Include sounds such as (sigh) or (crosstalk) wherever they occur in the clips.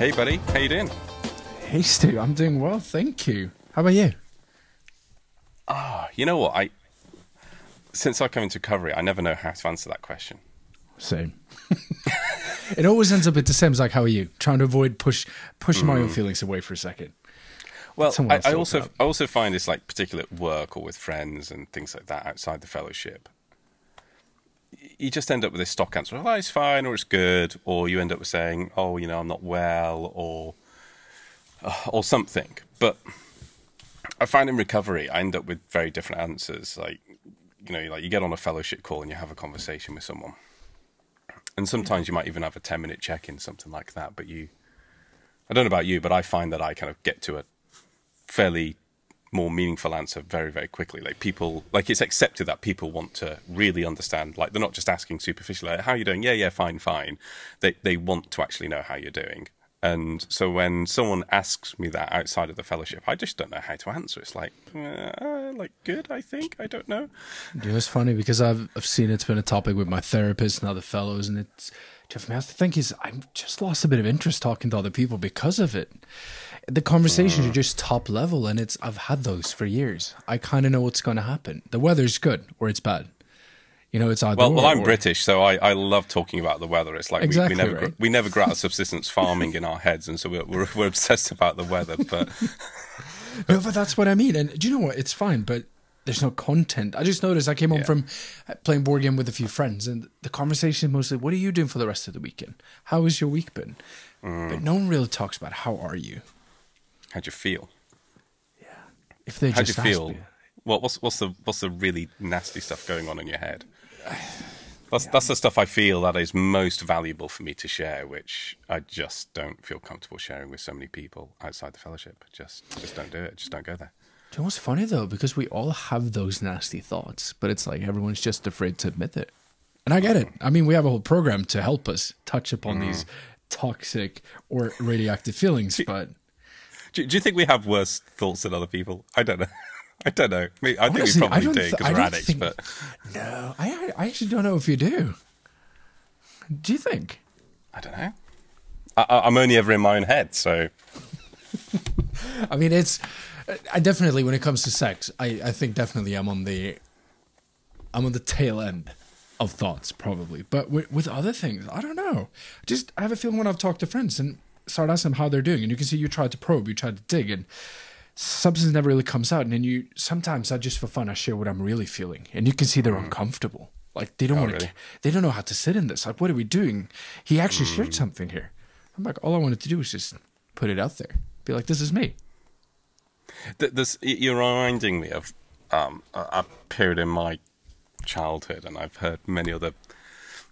Hey, buddy. How you doing? Hey, Stu. I'm doing well, thank you. How about you? Ah, you know what? I since I come into recovery, I never know how to answer that question. Same. (laughs) it always ends up at the same. It's like, how are you? Trying to avoid push pushing my own feelings away for a second. Well, I, I also about. I also find this like particular at work or with friends and things like that outside the fellowship. You just end up with this stock answer: "Oh, it's fine," or "It's good," or you end up with saying, "Oh, you know, I'm not well," or uh, or something. But I find in recovery, I end up with very different answers. Like, you know, like you get on a fellowship call and you have a conversation with someone, and sometimes you might even have a ten minute check in, something like that. But you, I don't know about you, but I find that I kind of get to a fairly more meaningful answer very very quickly. Like people like it's accepted that people want to really understand like they're not just asking superficially like, how are you doing? Yeah yeah fine fine. They they want to actually know how you're doing. And so when someone asks me that outside of the fellowship i just don't know how to answer. It's like uh, like good i think i don't know. It's funny because I've I've seen it's been a topic with my therapist and other fellows, and it's Jeff. I the thing is, I've just lost a bit of interest talking to other people because of it. The conversations are just top level, and it's I've had those for years. I kind of know what's going to happen. The weather's good or it's bad. You know, it's either well, well, I'm or- British, so I, I love talking about the weather. It's like Exactly we, we never right? we never grow out of (laughs) subsistence farming in our heads, and so we're, we're we're obsessed about the weather. But (laughs) No, but that's what I mean. And do you know what? It's fine, but there's no content. I just noticed I came home Yeah. from playing board game with a few friends, and the conversation is mostly, "What are you doing for the rest of the weekend? How has your week been?" Mm. But no one really talks about how are you. How'd you feel? Yeah. If they How'd you just ask feel? me. What, what's what's the what's the really nasty stuff going on in your head? (sighs) That's that's the stuff I feel that is most valuable for me to share, which I just don't feel comfortable sharing with so many people outside the fellowship. Just just don't do it. Just don't go there. Do you know what's funny though? Because we all have those nasty thoughts, but it's like everyone's just afraid to admit it. And I get it. I mean, we have a whole program to help us touch upon Mm. these toxic or radioactive feelings, but Do, do you think we have worse thoughts than other people? I don't know. (laughs) I don't know. I, mean, I think Honestly, we probably do th- because I we're addicts, think- but no, I I actually don't know if you do. Do you think? I don't know. I, I- I'm only ever in my own head, so (laughs) I mean, it's. I definitely, when it comes to sex, I, I think definitely I'm on the. I'm on the tail end of thoughts, probably. But with, with other things, I don't know. Just I have a feeling when I've talked to friends and start asking them how they're doing, and you can see you try to probe, you try to dig, and substance never really comes out. And then you sometimes I just for fun I share what I'm really feeling, and you can see they're uncomfortable. Like they don't want to. really? They don't know how to sit in this. Like, what are we doing? He actually shared something here. I'm like, all I wanted to do was just put it out there. Be like, this is me. Th- this you're reminding me of um, a period in my childhood, and I've heard many other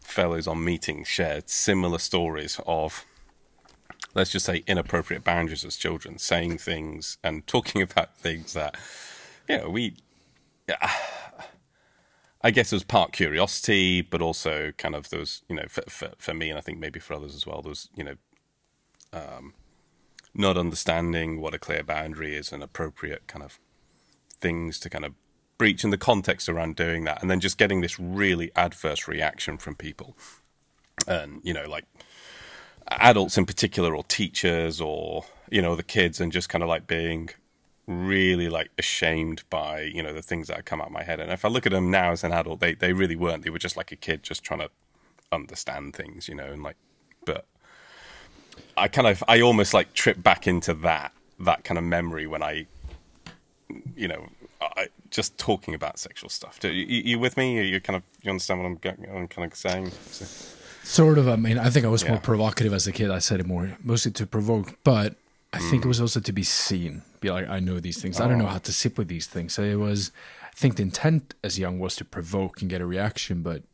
fellows on meetings share similar stories of, let's just say, inappropriate boundaries as children, saying things and (laughs) talking about things that, you know, we. (sighs) I guess it was part curiosity, but also kind of there was, you know, for, for, for me, and I think maybe for others as well, was, you know, um, not understanding what a clear boundary is and appropriate kind of things to kind of breach in the context around doing that and then just getting this really adverse reaction from people and you know like adults in particular or teachers or you know the kids and just kind of like being really like ashamed by you know the things that come out of my head and if i look at them now as an adult they they really weren't they were just like a kid just trying to understand things you know and like but I kind of I almost like trip back into that that kind of memory when I, you know, I, just talking about sexual stuff. Do you, you with me? You kind of you understand what I'm, what I'm kind of saying? So- Sort of. I mean, I think I was more provocative as a kid. I said it more mostly to provoke, but I think it was also to be seen. Be like, I know these things. I don't know how to sit with these things. So it was. I think the intent as young was to provoke and get a reaction, but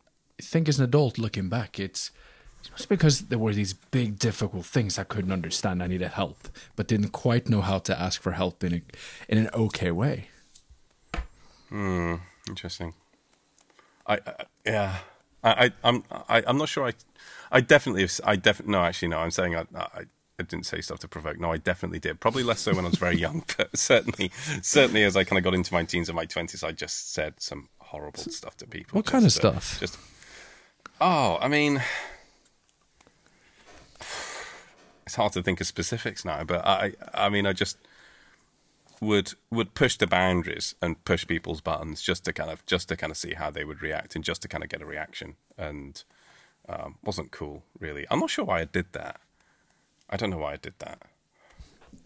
I think as an adult looking back, it's just because there were these big difficult things I couldn't understand. I needed help, but didn't quite know how to ask for help in a in an okay way. Hmm. Interesting. I, I yeah. I, I I'm I, I'm not sure. I I definitely have, I definitely no actually no. I'm saying I, I I didn't say stuff to provoke. No, I definitely did. Probably less so when I was very young, (laughs) but certainly certainly as I kind of got into my teens and my twenties, I just said some horrible stuff to people. What kind of uh, stuff? Just oh, I mean. it's hard to think of specifics now, but I I mean I just would would push the boundaries and push people's buttons just to kind of just to kind of see how they would react and just to kind of get a reaction and um, wasn't cool really. I'm not sure why I did that. I don't know why I did that.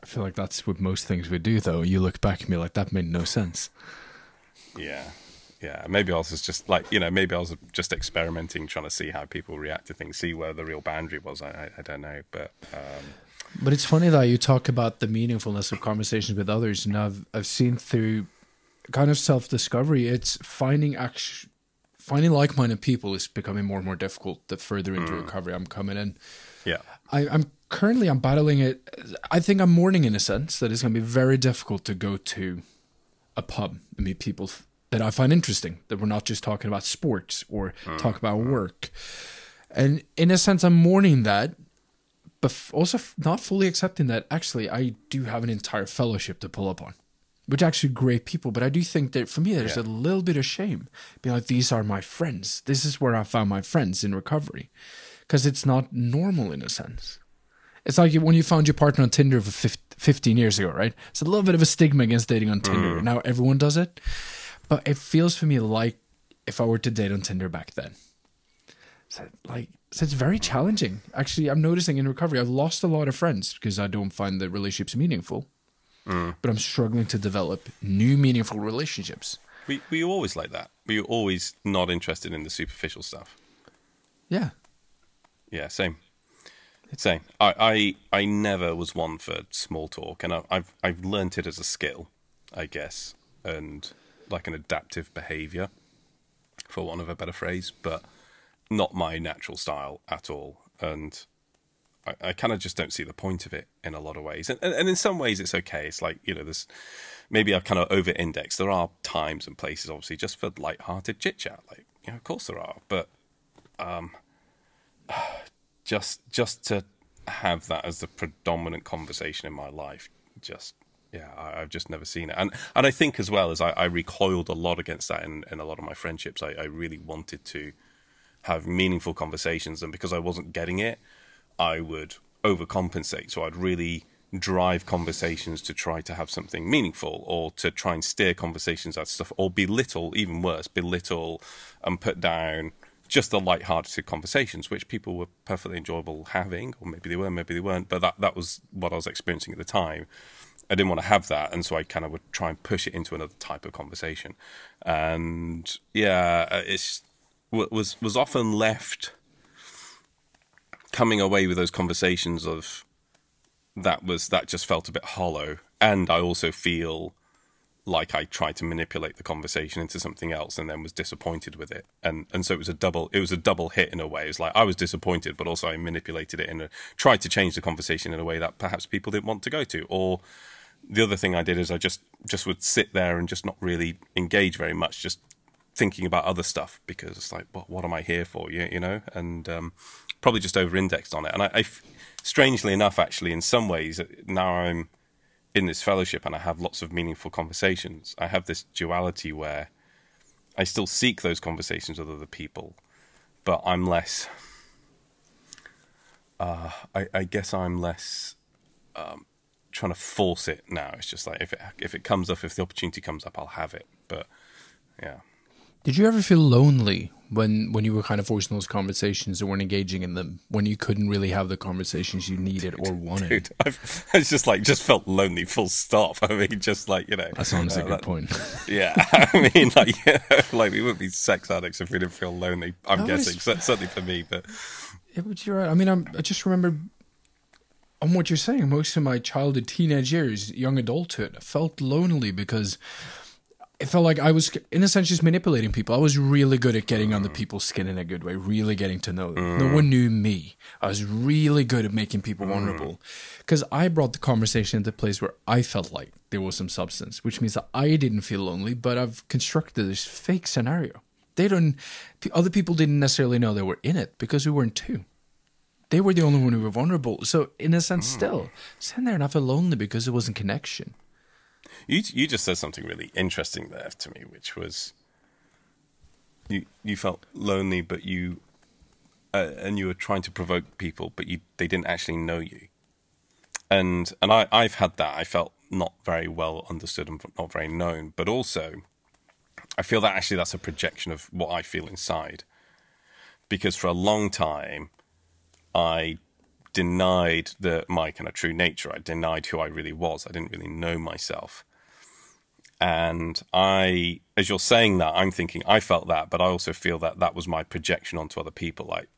I feel like that's what most things we do, though. You look back and be like, that made no sense. Yeah, yeah. Maybe I was just like you know maybe I was just experimenting, trying to see how people react to things, see where the real boundary was. I I, I don't know, but. Um, but it's funny that you talk about the meaningfulness of conversations with others, and I've I've seen through kind of self discovery, it's finding act- finding like minded people is becoming more and more difficult the further into mm. recovery I'm coming in. Yeah, I, I'm currently I'm battling it. I think I'm mourning in a sense that it's going to be very difficult to go to a pub and meet people that I find interesting. That we're not just talking about sports or mm. talk about work. And in a sense, I'm mourning that but also not fully accepting that actually I do have an entire fellowship to pull up on, which actually great people. But I do think that for me, there's yeah. a little bit of shame being like, these are my friends. This is where I found my friends in recovery, because it's not normal in a sense. It's like when you found your partner on Tinder for 15 years ago, right? It's a little bit of a stigma against dating on Tinder. Mm. Now everyone does it, but it feels for me like if I were to date on Tinder back then. So like so it's very challenging. Actually, I'm noticing in recovery, I've lost a lot of friends because I don't find the relationships meaningful. Mm. But I'm struggling to develop new meaningful relationships. Were, were you always like that? Were you always not interested in the superficial stuff? Yeah. Yeah, same. Same. I, I, I never was one for small talk, and I, I've I've learned it as a skill, I guess, and like an adaptive behavior, for want of a better phrase. But not my natural style at all, and I, I kind of just don't see the point of it in a lot of ways. And, and, and in some ways, it's okay. It's like you know, there's maybe I've kind of over indexed. There are times and places, obviously, just for light-hearted chit chat. Like you know, of course there are, but um, (sighs) just just to have that as the predominant conversation in my life, just yeah, I, have just never seen it. And and I think as well as I, I recoiled a lot against that in, in a lot of my friendships. I, I really wanted to have meaningful conversations. And because I wasn't getting it, I would overcompensate. So I'd really drive conversations to try to have something meaningful or to try and steer conversations out of stuff or belittle, even worse, belittle and put down just the light-hearted conversations, which people were perfectly enjoyable having, or maybe they were, maybe they weren't. But that that was what I was experiencing at the time. I didn't want to have that, and so I kind of would try and push it into another type of conversation. And yeah, it's was was often left coming away with those conversations of that was that just felt a bit hollow. And i also feel like i tried to manipulate the conversation into something else and then was disappointed with it. And and so it was a double it was a double hit in a way. It's like i was disappointed but also i manipulated it and tried to change the conversation in a way that perhaps people didn't want to go to. Or the other thing i did is i just just would sit there and just not really engage very much just thinking about other stuff because it's like, what, what am I here for? You, you know, and um, probably just over indexed on it. And I, I, strangely enough, actually, in some ways, now I'm in this fellowship and I have lots of meaningful conversations. I have this duality where I still seek those conversations with other people, but I'm less. Uh, I, I, guess I'm less um, trying to force it now. It's just like if it if it comes up, if the opportunity comes up, I'll have it. But yeah. Did you ever feel lonely when when you were kind of forcing those conversations or weren't engaging in them when you couldn't really have the conversations you needed or wanted? Dude, I've, (laughs) I just like just felt lonely. Full stop. (laughs) I mean, just like you know. That sounds uh, a good that, point. (laughs) Yeah, I mean, like yeah, like we wouldn't be sex addicts if we didn't feel lonely. I'm guessing certainly for me, but yeah, but you're right. I mean, I'm, I just remember on what you're saying. Most of my childhood, teenage years, young adulthood, I felt lonely because it felt like I was, in a sense, just manipulating people. I was really good at getting on the people's skin in a good way, really getting to know them. Mm. No one knew me. I was really good at making people mm. vulnerable because I brought the conversation into a place where I felt like there was some substance, which means that I didn't feel lonely, but I've constructed this fake scenario. They don't, other people didn't necessarily know they were in it because we weren't too. They were the only one who were vulnerable. So, in a sense, mm. still, sitting there and I felt lonely because it wasn't connection. You you just said something really interesting there to me, which was you you felt lonely, but you uh, and you were trying to provoke people, but you they didn't actually know you. and and I I've had that. I felt not very well understood and not very known, but also I feel that actually that's a projection of what I feel inside. Because for a long time, I denied the my kind of true nature. I denied who I really was. I didn't really know myself. And I, as you're saying that, I'm thinking I felt that, but I also feel that that was my projection onto other people. Like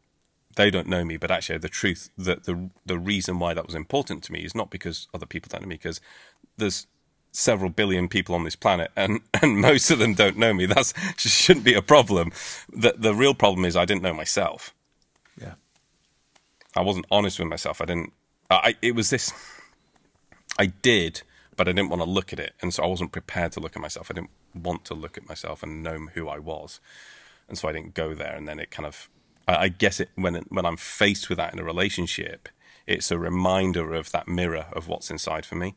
they don't know me, but actually the truth, that the the reason why that was important to me is not because other people don't know me, because there's several billion people on this planet, and (laughs) and most of them don't know me. That's (laughs) shouldn't be a problem. The the real problem is I didn't know myself. Yeah. I wasn't honest with myself. I didn't. I it was this. I did, but I didn't want to look at it, and so I wasn't prepared to look at myself. I didn't want to look at myself and know who I was, and so I didn't go there. And then it kind of, I, I guess it when it, when I'm faced with that in a relationship, it's a reminder of that mirror of what's inside for me.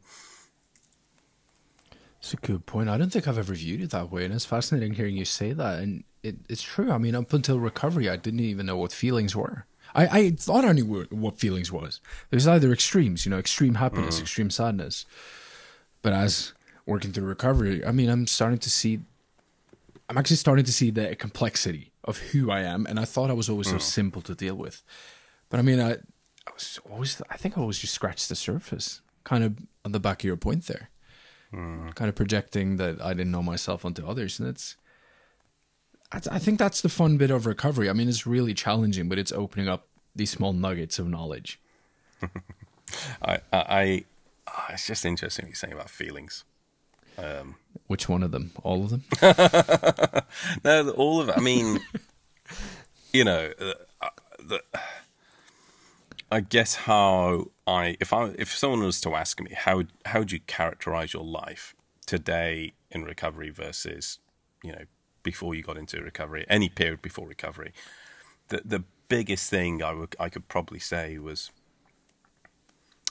It's a good point. I don't think I've ever viewed it that way, and it's fascinating hearing you say that. And it, it's true. I mean, up until recovery, I didn't even know what feelings were. I, I thought I knew what feelings was. There's either extremes, you know, extreme happiness, mm. extreme sadness. But as working through recovery, I mean, I'm starting to see. I'm actually starting to see the complexity of who I am, and I thought I was always mm. so simple to deal with. But I mean, I, I was always. I think I always just scratched the surface, kind of on the back of your point there mm. kind of projecting that I didn't know myself onto others, and it's. I think that's the fun bit of recovery. I mean, it's really challenging, but it's opening up these small nuggets of knowledge. (laughs) I, I, I oh, it's just interesting what you're saying about feelings. Um, Which one of them? All of them? (laughs) no, all of it. I mean, (laughs) you know, uh, the, I guess how I if I if someone was to ask me how how would you characterize your life today in recovery versus you know before you got into recovery any period before recovery the the biggest thing I would I could probably say was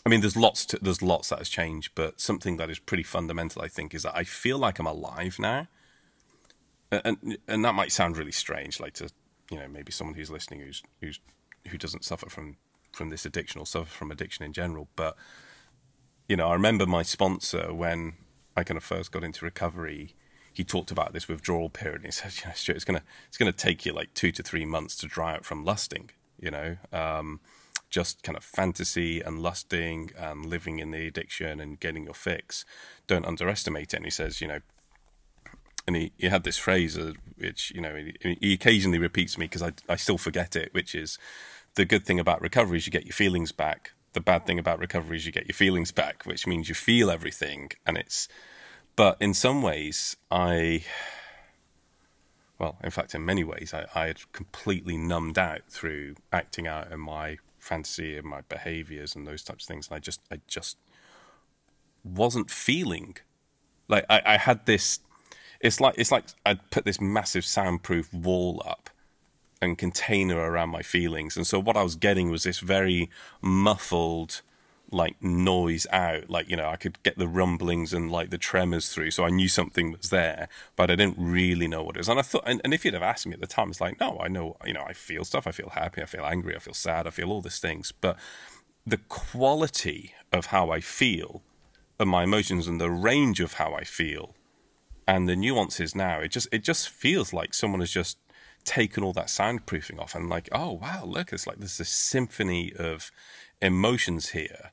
I mean there's lots to, there's lots that has changed but something that is pretty fundamental I think is that I feel like I'm alive now and and that might sound really strange like to you know maybe someone who's listening who's who's who doesn't suffer from from this addiction or suffer from addiction in general. But you know, I remember my sponsor when I kind of first got into recovery. He talked about this withdrawal period. And he said, "You know, Stuart, it's gonna it's gonna take you like two to three months to dry out from lusting. You know, um, just kind of fantasy and lusting and living in the addiction and getting your fix. Don't underestimate it." And he says, you know, and he, he had this phrase uh, which you know he, he occasionally repeats me because I I still forget it, which is the good thing about recovery is you get your feelings back. The bad thing about recovery is you get your feelings back, which means you feel everything. And it's, but in some ways, I, well, in fact, in many ways, I, I had completely numbed out through acting out in my fantasy and my behaviors and those types of things. And I just, I just wasn't feeling like I, I had this. It's like it's like I'd put this massive soundproof wall up and container around my feelings. And so what I was getting was this very muffled like noise out. Like you know i could get the rumblings and like the tremors through so i knew something was there but i didn't really know what it was. And i thought and, and if you'd have asked me at the time it's like no i know you know i feel stuff. I feel happy. I feel angry. I feel sad. I feel all these things. But the quality of how i feel and my emotions and the range of how i feel and the nuances now it just it just feels like someone has just taken all that soundproofing off. And like, oh wow, look, it's like there's this symphony of emotions here,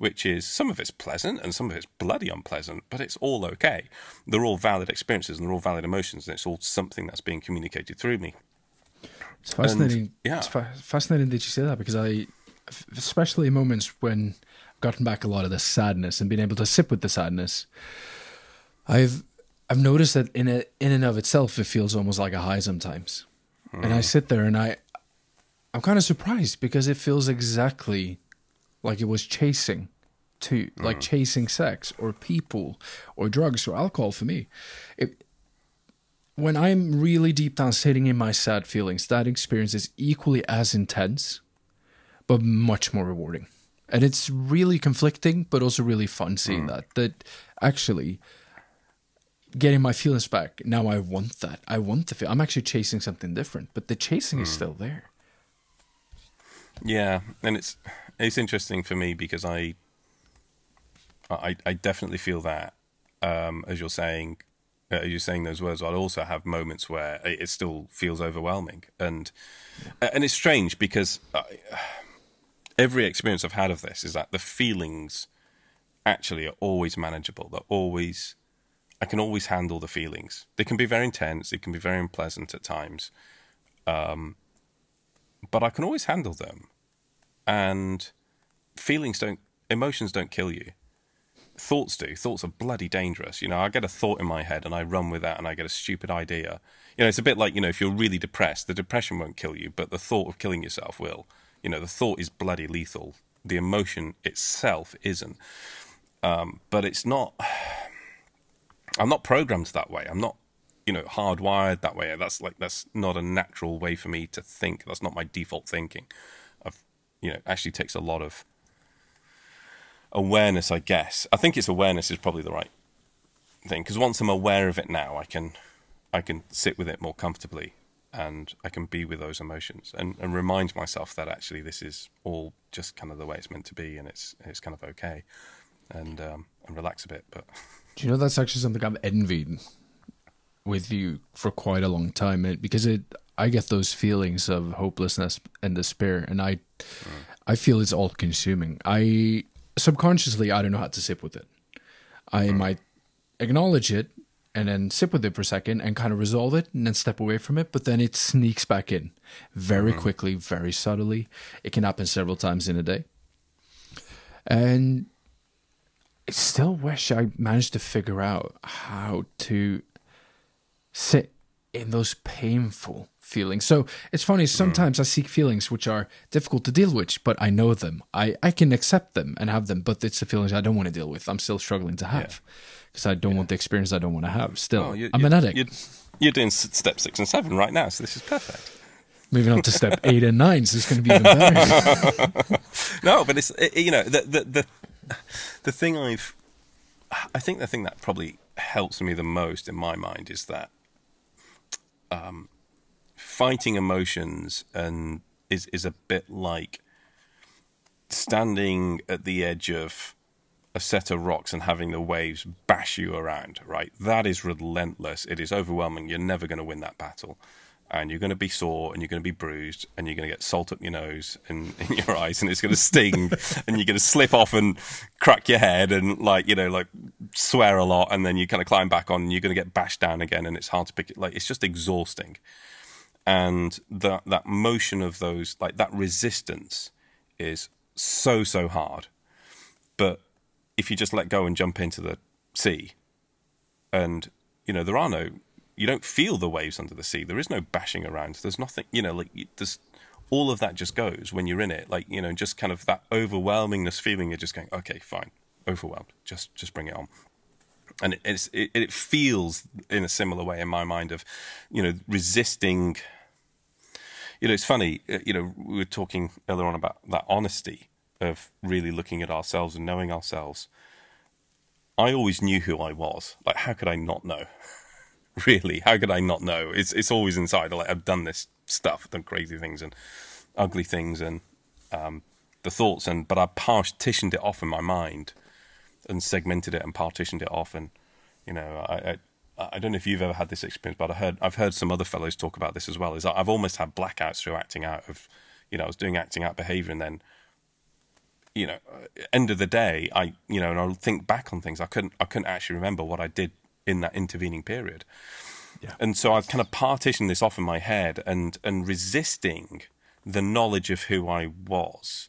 which is some of it's pleasant and some of it's bloody unpleasant, but it's all okay. They're all valid experiences and they're all valid emotions, and it's all something that's being communicated through me. It's fascinating. And, yeah, it's fa- fascinating that you say that because I, especially in moments when I've gotten back a lot of the sadness and being able to sit with the sadness, I've I've noticed that in a, in and of itself, it feels almost like a high sometimes. Mm. And I hmm. sit there and I, I'm kind of surprised because it feels exactly like it was chasing to mm. like chasing sex or people or drugs or alcohol for me. It, when I'm really deep down sitting in my sad feelings, that experience is equally as intense, but much more rewarding. And it's really conflicting, but also really fun seeing mm. that. That actually, getting my feelings back. Now I want that. I want to feel. I'm actually chasing something different, but the chasing mm. is still there. Yeah, and it's it's interesting for me because I I, I definitely feel that. Um, as you're saying, uh, as you're saying those words, I'll also have moments where it, it still feels overwhelming, and and it's strange because I, every experience I've had of this is that the feelings actually are always manageable. They're always I can always handle the feelings. They can be very intense. They can be very unpleasant at times, um, but I can always handle them. And feelings don't, emotions don't kill you. Thoughts do. Thoughts are bloody dangerous. You know, I get a thought in my head and I run with that and I get a stupid idea. You know, it's a bit like, you know, if you're really depressed, the depression won't kill you, but the thought of killing yourself will. You know, the thought is bloody lethal. The emotion itself isn't. Um, but it's not. (sighs) I'm not programmed that way. I'm not, you know, hardwired that way. That's like that's not a natural way for me to think. That's not my default thinking. I've, you know, actually takes a lot of awareness, I guess. I think it's awareness is probably the right thing because once I'm aware of it now, I can, I can sit with it more comfortably and I can be with those emotions and, and remind myself that actually this is all just kind of the way it's meant to be and it's it's kind of okay and um, and relax a bit. But do you know that's actually something I've envied with you for quite a long time, and because it I get those feelings of hopelessness and despair, and I mm. I feel it's all consuming. I subconsciously I don't know how to sit with it. I mm. might acknowledge it and then sit with it for a second and kind of resolve it and then step away from it, but then it sneaks back in very mm. quickly, very subtly. It can happen several times in a day. And I still wish I managed to figure out how to sit in those painful feelings. So it's funny, sometimes mm. I seek feelings which are difficult to deal with, but I know them. I, I can accept them and have them, but it's the feelings I don't want to deal with. I'm still struggling to have because yeah. I don't yeah. want the experience I don't want to have. Still, oh, I'm an addict. You're, you're, doing step six and seven right now, so this is perfect. Moving on to step (laughs) eight and nine, so it's going to be even better. (laughs) no, but it's, it, you know, the, the, the the thing I've, I think the thing that probably helps me the most in my mind is that um, fighting emotions and is is a bit like standing at the edge of a set of rocks and having the waves bash you around. Right, that is relentless. It is overwhelming. You're never going to win that battle and you're going to be sore and you're going to be bruised and you're going to get salt up your nose and (laughs) in your eyes and it's going to sting (laughs) and you're going to slip off and crack your head and like you know like swear a lot and then you kind of climb back on and you're going to get bashed down again and it's hard to pick it like it's just exhausting. And that that motion of those like that resistance is so so hard. But if you just let go and jump into the sea and you know there are no you don't feel the waves under the sea. There is no bashing around. There's nothing, you know, like there's all of that just goes when you're in it. Like you know, just kind of that overwhelmingness feeling. You're just going, okay, fine, overwhelmed. Just just bring it on. And it, it, it feels in a similar way in my mind of, you know, resisting. You know, it's funny. Uh, you know, we were talking earlier on about that honesty of really looking at ourselves and knowing ourselves. I always knew who I was. Like, how could I not know? (laughs) (laughs) really. How could I not know? It's it's always inside. Like I've done this stuff, done crazy things and ugly things and um, the thoughts, and but I partitioned it off in my mind and segmented it and partitioned it off, and you know, I, I I don't know if you've ever had this experience, but I heard I've heard some other fellows talk about this as well. Is I've almost had blackouts through acting out of, you know, I was doing acting out behavior, and then, you know, end of the day, I you know, and I'll think back on things. I couldn't I couldn't actually remember what I did in that intervening period. Yeah. And so I've kind of partitioned this off in my head and and resisting the knowledge of who I was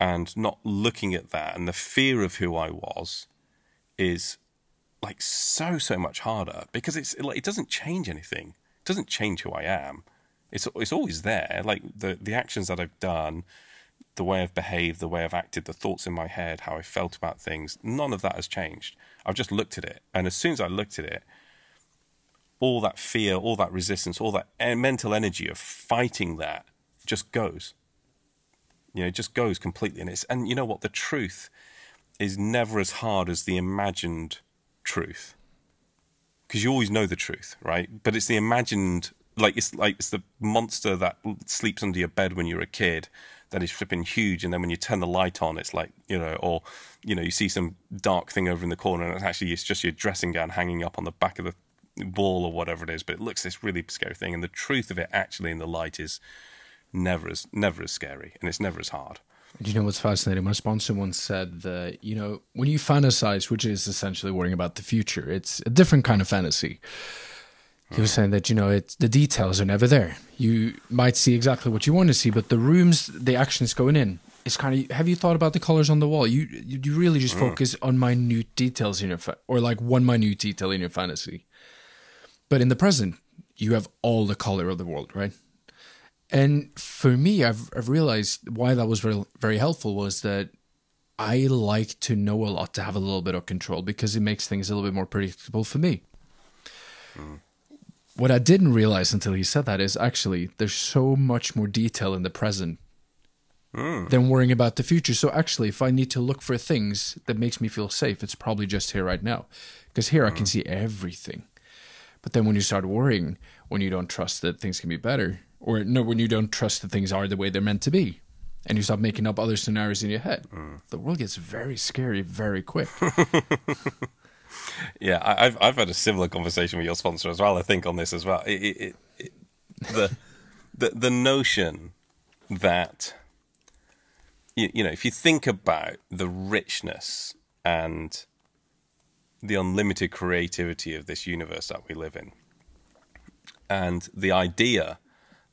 and not looking at that and the fear of who I was is like so so much harder because it's like it doesn't change anything. It doesn't change who I am. It's it's always there. Like the the actions that I've done, the way I've behaved, the way I've acted, the thoughts in my head, how I felt about things, none of that has changed. I've just looked at it. And as soon as I looked at it, all that fear, all that resistance, all that mental energy of fighting that just goes. You know, it just goes completely. And, it's, and you know what? The truth is never as hard as the imagined truth. Because you always know the truth, right? But it's the imagined like it's like it's the monster that sleeps under your bed when you're a kid that is flipping huge, and then when you turn the light on, it's like you know, or you know, you see some dark thing over in the corner, and it's actually it's just your dressing gown hanging up on the back of the wall or whatever it is, but it looks this really scary thing, and the truth of it actually in the light is never as never as scary, and it's never as hard. Do you know what's fascinating? My sponsor once said that, you know, when you fantasize, which is essentially worrying about the future, it's a different kind of fantasy. He was saying that, you know, it's the details are never there. You might see exactly what you want to see, but the rooms, the actions going in, it's kind of, have you thought about the colors on the wall? You you really just mm. focus on minute details in your, fa- or like one minute detail in your fantasy. But in the present, you have all the color of the world, right? And for me, I've, I've realized why that was very, very helpful was that I like to know a lot to have a little bit of control because it makes things a little bit more predictable for me. Mm. What I didn't realize until he said that is actually there's so much more detail in the present hmm. than worrying about the future. So actually, if I need to look for things that makes me feel safe, it's probably just here right now because here I can hmm. see everything. But then when you start worrying, when you don't trust that things can be better, or no, when you don't trust that things are the way they're meant to be, and you start making up other scenarios in your head, hmm. the world gets very scary very quick. (laughs) Yeah, I, I've I've had a similar conversation with your sponsor as well. I think on this as well. It, it, it, the (laughs) the the notion that you, you know, if you think about the richness and the unlimited creativity of this universe that we live in, and the idea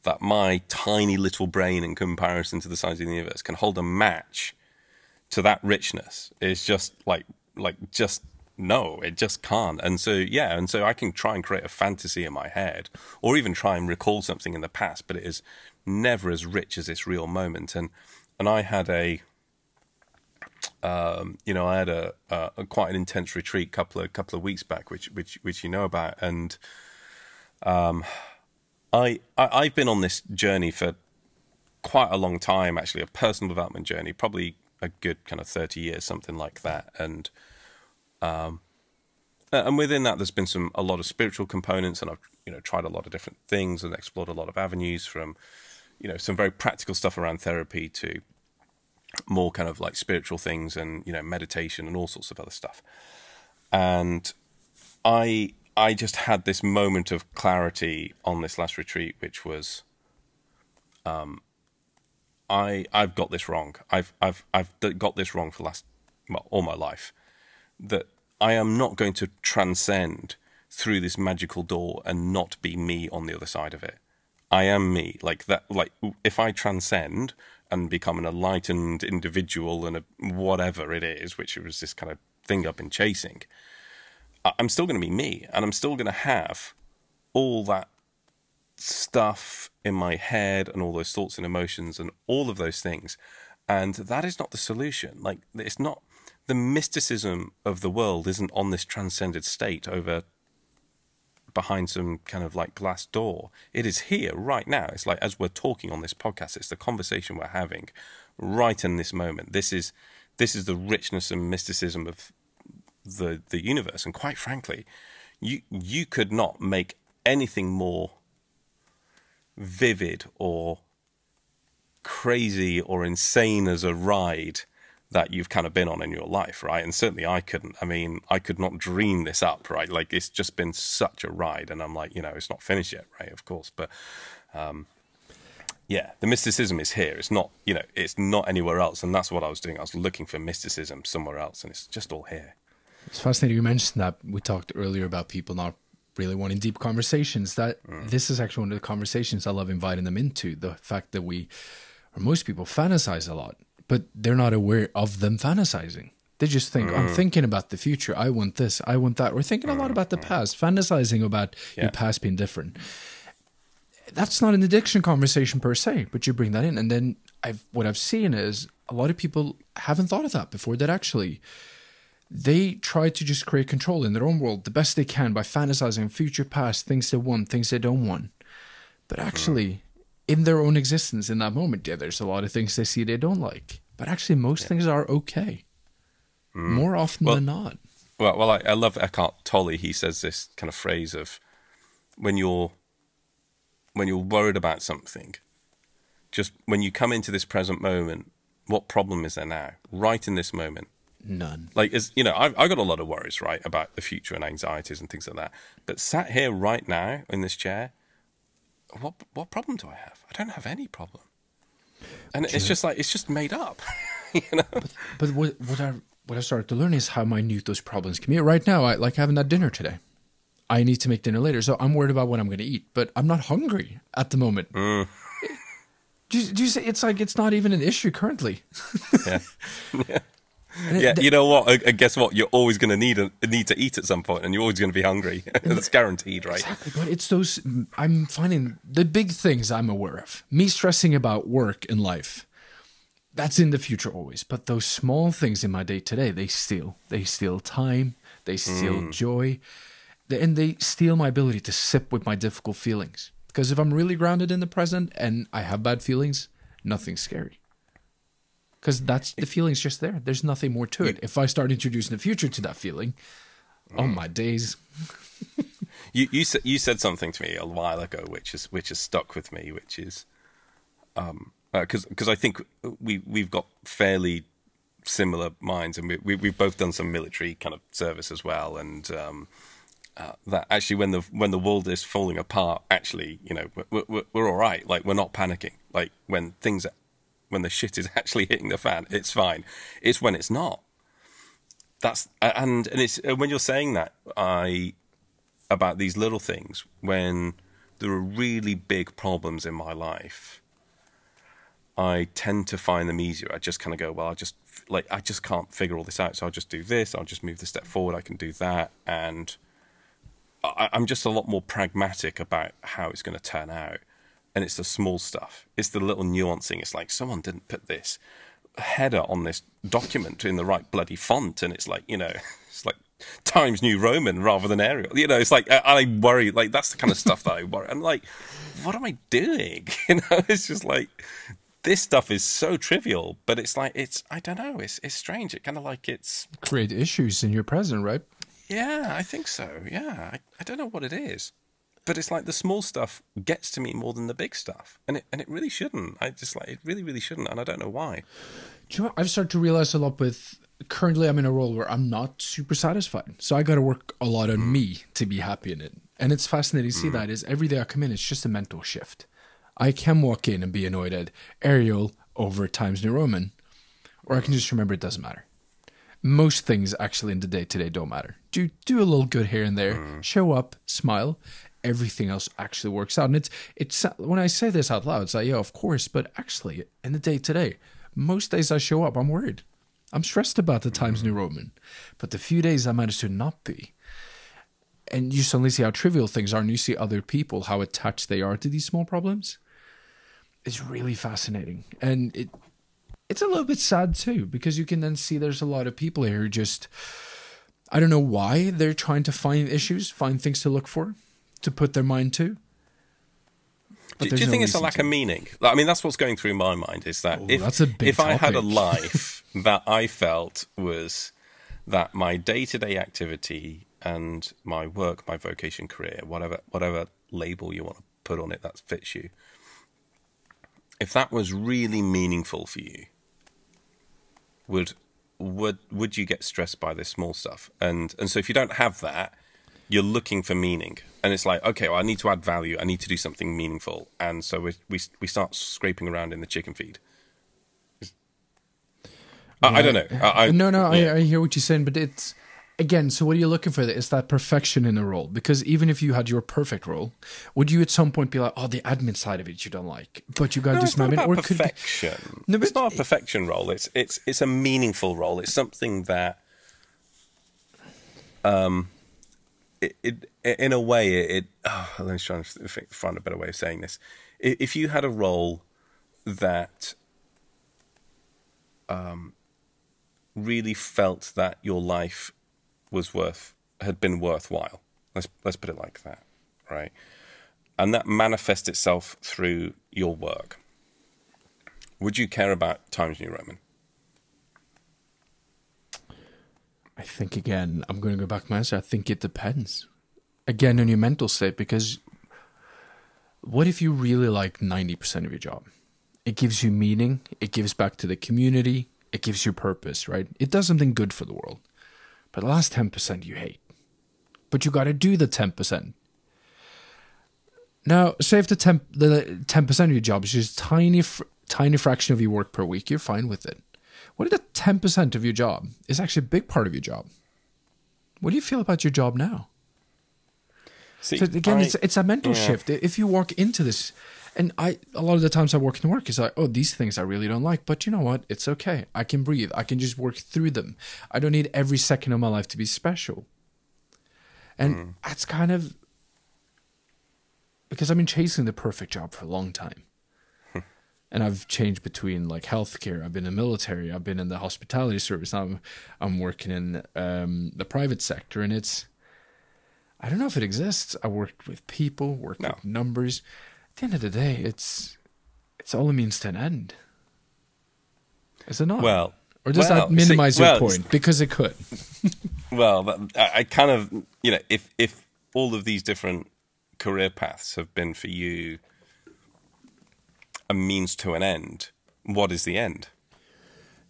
that my tiny little brain, in comparison to the size of the universe, can hold a match to that richness is just like like just no it just can't. And so yeah and so i can try and create a fantasy in my head or even try and recall something in the past but it is never as rich as this real moment. And and i had a um, you know, I had a, a, a quite an intense retreat couple of couple of weeks back, which which which you know about, and um, I, I I've been on this journey for quite a long time, actually, a personal development journey, probably a good kind of thirty years, something like that, and um, and within that, there's been some a lot of spiritual components, and I've you know tried a lot of different things and explored a lot of avenues from you know some very practical stuff around therapy to more kind of like spiritual things and you know meditation and all sorts of other stuff. And i i just had this moment of clarity on this last retreat which was um i i've got this wrong. I've i've i've got this wrong for last well all my life that i am not going to transcend through this magical door and not be me on the other side of it I am me. Like that. Like if I transcend and become an enlightened individual and a, whatever it is, which it was this kind of thing I've been chasing, I'm still going to be me, and I'm still going to have all that stuff in my head and all those thoughts and emotions and all of those things. And that is not the solution. Like it's not the mysticism of the world isn't on this transcended state over behind some kind of like glass door. It is here right now. It's like as we're talking on this podcast, it's the conversation we're having right in this moment. This is this is the richness and mysticism of the the universe. And quite frankly, you you could not make anything more vivid or crazy or insane as a ride that you've kind of been on in your life, right? And certainly I couldn't. I mean, I could not dream this up, right? Like it's just been such a ride, and I'm like, you know, it's not finished yet, right? Of course, but um, yeah, the mysticism is here. It's not, you know, it's not anywhere else, and that's what I was doing. I was looking for mysticism somewhere else, and it's just all here. It's fascinating you mentioned that. We talked earlier about people not really wanting deep conversations. That this is actually one of the conversations I love inviting them into. The fact that we, or most people, fantasize a lot, but they're not aware of them fantasizing. They just think, I'm mm. thinking about the future. I want this. I want that. We're thinking a lot mm, about the mm. past, fantasizing about Yeah. your past being different. That's not an addiction conversation per se, but you bring that in. And then I've what I've seen is a lot of people haven't thought of that before that actually they try to just create control in their own world the best they can by fantasizing future past things they want things they don't want but actually in their own existence in that moment yeah there's a lot of things they see they don't like but actually most things are okay mm. more often Well- than not Well, well, I, I love Eckhart Tolle. He says this kind of phrase of when you're when you're worried about something, just when you come into this present moment, what problem is there now? Right in this moment. None. Like, is you know, I've, I've got a lot of worries, right, about the future and anxieties and things like that. But sat here right now in this chair, what what problem do I have? I don't have any problem. And it's just like it's just made up, (laughs) you know. But what what I what I started to learn is how minute those problems can be. Right now, I like having that dinner today. I need to make dinner later, so I'm worried about what I'm going to eat. But I'm not hungry at the moment. Mm. Do, you, do you say it's like it's not even an issue currently? (laughs) Yeah. (laughs) yeah. And Yeah, you know what? I, I guess what you're always going to need a, need to eat at some point, and you're always going to be hungry. (laughs) That's guaranteed, right? Exactly, but it's those I'm finding the big things I'm aware of. Me stressing about work and life. That's in the future always. But those small things in my day to day, they steal. They steal time. They steal mm. joy. And they steal my ability to sip with my difficult feelings. Because if I'm really grounded in the present and I have bad feelings, nothing's scary. Because that's the feeling's just there. There's nothing more to it. If I start introducing the future to that feeling, oh my days. (laughs) You you said you said something to me a while ago, which is which has stuck with me, which is um because because I think we we've got fairly similar minds, and we, we we've both done some military kind of service as well, and um, uh, that actually when the when the world is falling apart, actually you know we're, we're we're all right. Like we're not panicking. Like when things when the shit is (laughs) actually hitting the fan, it's fine. It's when it's not. That's and and it's uh, when you're saying that I about these little things when there are really big problems in my life. I tend to find them easier. I just kind of go, well, I just like I just can't figure all this out, so I'll just do this. I'll just move the step forward. I can do that, and I, I'm just a lot more pragmatic about how it's going to turn out. And it's the small stuff. It's the little nuancing. It's like someone didn't put this header on this document in the right bloody font, and it's like you know, (laughs) it's like Times New Roman rather than Arial. You know, it's like I, I worry. Like that's the kind of stuff that I worry. I'm like, what am I doing? (laughs) You know, it's just like this stuff is so trivial, but it's like it's I don't know. It's it's strange. It kind of like it's Create issues in your present, right? yeah. I think so. Yeah, I, I don't know what it is. But it's like the small stuff gets to me more than the big stuff, and it and it really shouldn't. I just like it really really shouldn't, and I don't know why. Do you know what? I've started to realize a lot with currently I'm in a role where I'm not super satisfied. So I got to work a lot on hmm. me to be happy in it. And it's fascinating to see hmm. that is every day I come in, it's just a mental shift. I can walk in and be annoyed at Arial over Times New Roman, or I can just remember it doesn't matter. Most things actually in the day to day don't matter. Do do a little good here and there, hmm. show up, smile. Everything else actually works out, and it's it's when I say this out loud, it's like yeah, of course. But actually, in the day to day, most days I show up, I'm worried. I'm stressed about the Times New Roman, but the few days I manage to not be, and you suddenly see how trivial things are, and you see other people how attached they are to these small problems. It's really fascinating, and it it's a little bit sad too because you can then see there's a lot of people here who just I don't know why they're trying to find issues, find things to look for, to put their mind to. But Do, do you no think it's a lack to. of meaning? I mean, that's what's going through my mind. Is that Oh, if that's a big if I had a (laughs) life that I felt was that my day to day activity and my work, my vocation, career, whatever whatever label you want to put on it that fits you, if that was really meaningful for you, would would would you get stressed by this small stuff? And and so if you don't have that, you're looking for meaning, and it's like okay, well, I need to add value. I need to do something meaningful, and so we we we start scraping around in the chicken feed. I, I don't know. I, I, no, no, yeah. I, I hear what you're saying, but it's again. So what are you looking for? Is that perfection in a role? Because even if you had your perfect role, would you at some point be like, "Oh, the admin side of it you don't like, but you got to No, do it's some not about or could be, perfection. No, it's not a perfection role. It's it's it's a meaningful role. It's something that, um, it, it in a way it. it oh, let me try to find a better way of saying this. If you had a role that, um, really felt that your life was worth had been worthwhile. Let's let's put it like that, right? And that manifests itself through your work. Would you care about Times New Roman? I think again, I'm going to go back to my answer. I think it depends. Again, on your mental state, because what if you really like 90% of your job it gives you meaning, it gives back to the community, it gives you purpose, right? It does something good for the world. But the last 10% you hate. But you got to do the 10%. Now, say if the 10, the 10% of your job is just tiny tiny fraction of your work per week, you're fine with it. What if the 10% of your job is actually a big part of your job? What do you feel about your job now? See, so again, I, it's it's a mental yeah. shift. If you walk into this, and I a lot of the times I work in work is like, oh, these things I really don't like, but you know what? It's okay. I can breathe. I can just work through them. I don't need every second of my life to be special. And mm. that's kind of because I've been chasing the perfect job for a long time. And I've changed between like healthcare. I've been in the military. I've been in the hospitality service. Now I'm, I'm working in um, the private sector, and it's I don't know if it exists. I worked with people, worked no. with numbers. At the end of the day, it's it's all a means to an end. Is it not? Well, or does well, that minimize see, your point? Because it could. (laughs) well, I kind of you know if if all of these different career paths have been for you a means to an end, what is the end?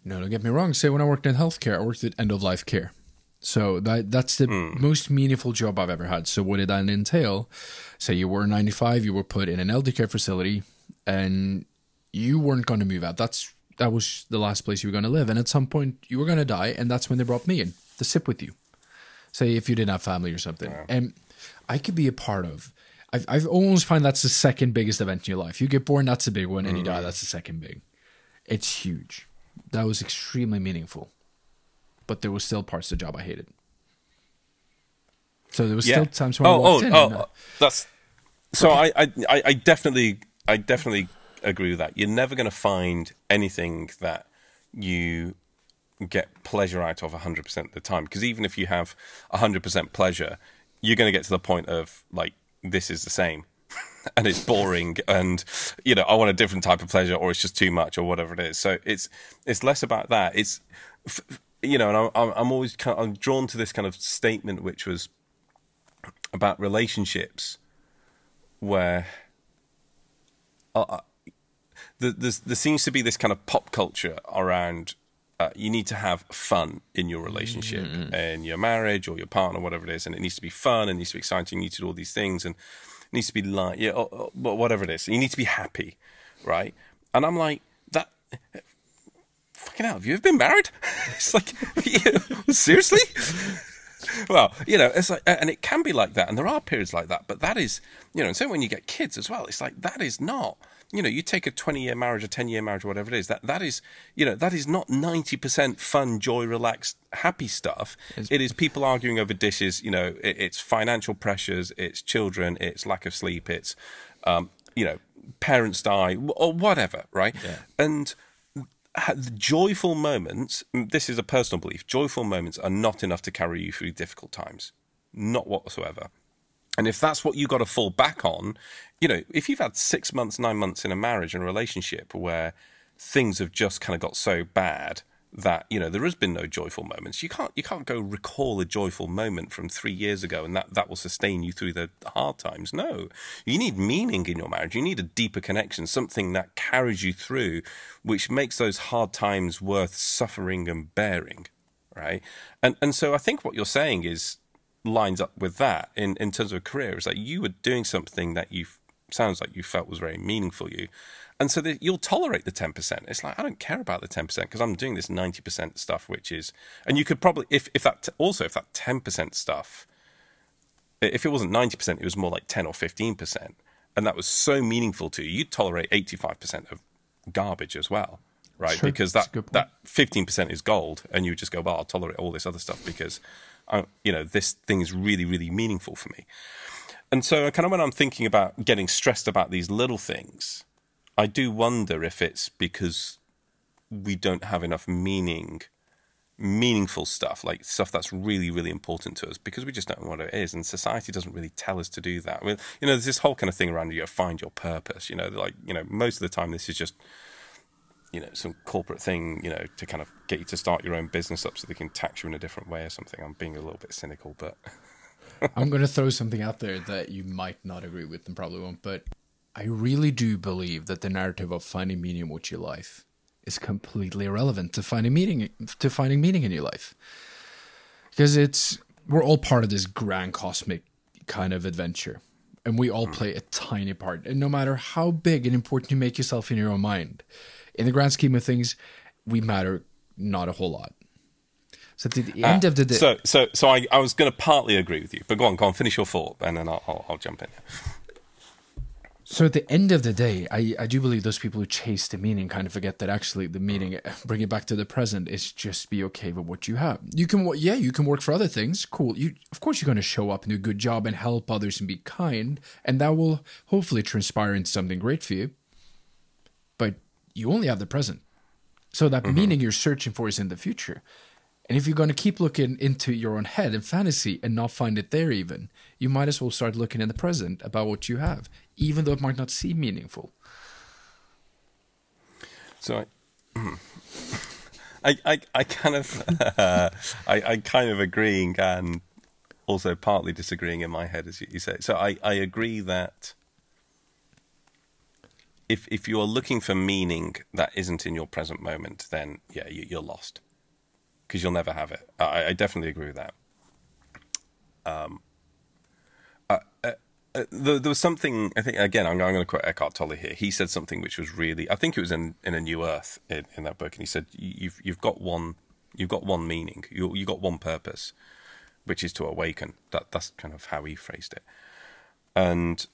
No, don't get me wrong. Say when I worked in healthcare, I worked at end of life care. So that that's the mm. most meaningful job I've ever had. So what did that entail? Say you were 95, you were put in an elder care facility, and you weren't going to move out. That's that was the last place you were going to live, and at some point you were going to die, and that's when they brought me in to sit with you. Say if you didn't have family or something, yeah. and I could be a part of. I've I've almost find that's the second biggest event in your life. You get born, that's a big one, and mm. you die, hmm. that's the second big. It's huge. That was extremely meaningful but there was still parts of the job I hated. So there was yeah. still times when oh, I walked oh, in. Oh, and, uh, that's so. I, I, I definitely, I definitely agree with that. You're never going to find anything that you get pleasure out of 100% of the time because even if you have 100% pleasure you're going to get to the point of like this is the same. (laughs) And it's boring and you know i want a different type of pleasure or it's just too much or whatever it is. So it's it's less about that. It's you know, and I'm, I'm always kind of, I'm drawn to this kind of statement, which was about relationships, where uh, uh there seems to be this kind of pop culture around uh, you need to have fun in your relationship mm-hmm. and your marriage or your partner, whatever it is, and it needs to be fun and needs to be exciting. You need to do all these things and it needs to be light, yeah, or, or, whatever it is. You need to be happy, right? And I'm like, that fucking hell, have you ever been married? (laughs) it's like, (laughs) seriously? well, you know, it's like, and it can be like that, and there are periods like that, but that is, you know, and so when you get kids as well, it's like that is not, you know, you take a twenty-year marriage, a ten-year marriage, whatever it is, that that is, you know, that is not ninety percent fun, joy, relaxed, happy stuff. It's, it is people arguing over dishes. You know, it, it's financial pressures, it's children, it's lack of sleep, it's, um, you know, parents die or whatever, right? Yeah. And joyful moments, this is a personal belief, joyful moments are not enough to carry you through difficult times. Not whatsoever. And if that's what you got to fall back on, you know, if you've had six months, nine months in a marriage and a relationship where things have just kind of got so bad that you know there has been no joyful moments. You can't you can't go recall a joyful moment from three years ago and that that will sustain you through the hard times. No, you need meaning in your marriage. You need a deeper connection, something that carries you through, which makes those hard times worth suffering and bearing. Right, and and so I think what you're saying is lines up with that in in terms of a career. Is that you were doing something that you sounds like you felt was very meaningful you and so the, you'll tolerate the 10%. It's like, I don't care about the 10% because I'm doing this 90% stuff, which is, and you could probably, if, if that, also, if that 10% stuff, if it wasn't 90%, it was more like 10 or 15%, and that was so meaningful to you, you'd tolerate 85% of garbage as well, right? Sure. Because that, that 15% is gold, and you just go, well, I'll tolerate all this other stuff because, I, uh, you know, this thing is really, really meaningful for me. And so, kind of when I'm thinking about getting stressed about these little things, I do wonder if it's because we don't have enough meaning, meaningful stuff, like stuff that's really, really important to us, because we just don't know what it is, and society doesn't really tell us to do that. Well, you know, there's this whole kind of thing around you know, find your purpose. You know, like you know, most of the time this is just you know some corporate thing you know to kind of get you to start your own business up so they can tax you in a different way or something. I'm being a little bit cynical, but (laughs) I'm going to throw something out there that you might not agree with and probably won't, but I really do believe that the narrative of finding meaning with your life is completely irrelevant to finding meaning to finding meaning in your life. Because it's we're all part of this grand cosmic kind of adventure. And we all hmm. play a tiny part. And no matter how big and important you make yourself in your own mind, in the grand scheme of things, we matter not a whole lot. So at the end uh, of the day, so so so I, I was going to partly agree with you, but go on, go on, finish your thought, and then I'll, I'll, I'll jump in. So at the end of the day, I, I do believe those people who chase the meaning kind of forget that actually the meaning, bring it back to the present, is just be okay with what you have. You can, yeah, you can work for other things. Cool. You, of course, you're going to show up and do a good job and help others and be kind, and that will hopefully transpire into something great for you. But you only have the present. So that mm-hmm. meaning you're searching for is in the future. And if you're going to keep looking into your own head and fantasy and not find it there, even, you might as well start looking in the present about what you have, even though it might not seem meaningful. So, I, I, I, I kind of, uh, (laughs) I, I kind of agreeing and also partly disagreeing in my head, as you say. So, I, I agree that if if you are looking for meaning that isn't in your present moment, then yeah, you, you're lost because you'll never have it. I, I, definitely agree with that. Um, uh, uh, uh, there, was something I think again. I'm, I'm, going to quote Eckhart Tolle here. He said something which was really. I think it was in, in a New Earth in, in that book, and he said you've you've got one you've got one meaning. You you got one purpose, which is to awaken. That that's kind of how he phrased it. And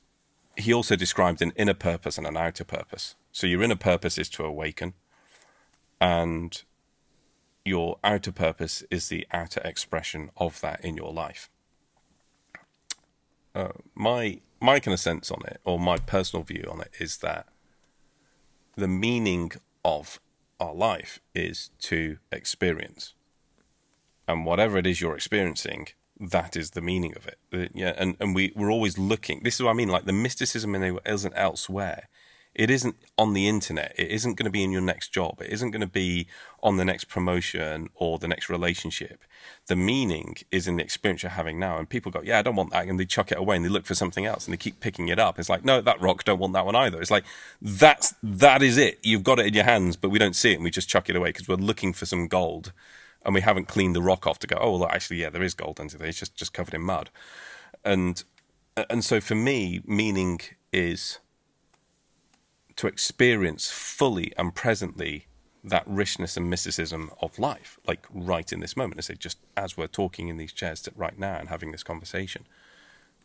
he also described an inner purpose and an outer purpose. So your inner purpose is to awaken, and your outer purpose is the outer expression of that in your life. Uh, my my kind of sense on it, or my personal view on it, is that the meaning of our life is to experience, and whatever it is you're experiencing, that is the meaning of it. Uh, yeah, and and we we're always looking. This is what I mean. Like the mysticism in it isn't elsewhere it isn't on the internet. It isn't going to be in your next job. It isn't going to be on the next promotion or the next relationship. The meaning is in the experience you're having now. And people go, yeah, I don't want that. And they chuck it away and they look for something else and they keep picking it up. It's like, no, that rock, don't want that one either. It's like, that's, that is it. You've got it in your hands, but we don't see it and we just chuck it away because we're looking for some gold and we haven't cleaned the rock off to go, oh, well, actually, yeah, there is gold under there. It's just, just covered in mud. And, and so for me, meaning is to experience fully and presently that richness and mysticism of life, like right in this moment. I say, just as we're talking in these chairs right now and having this conversation,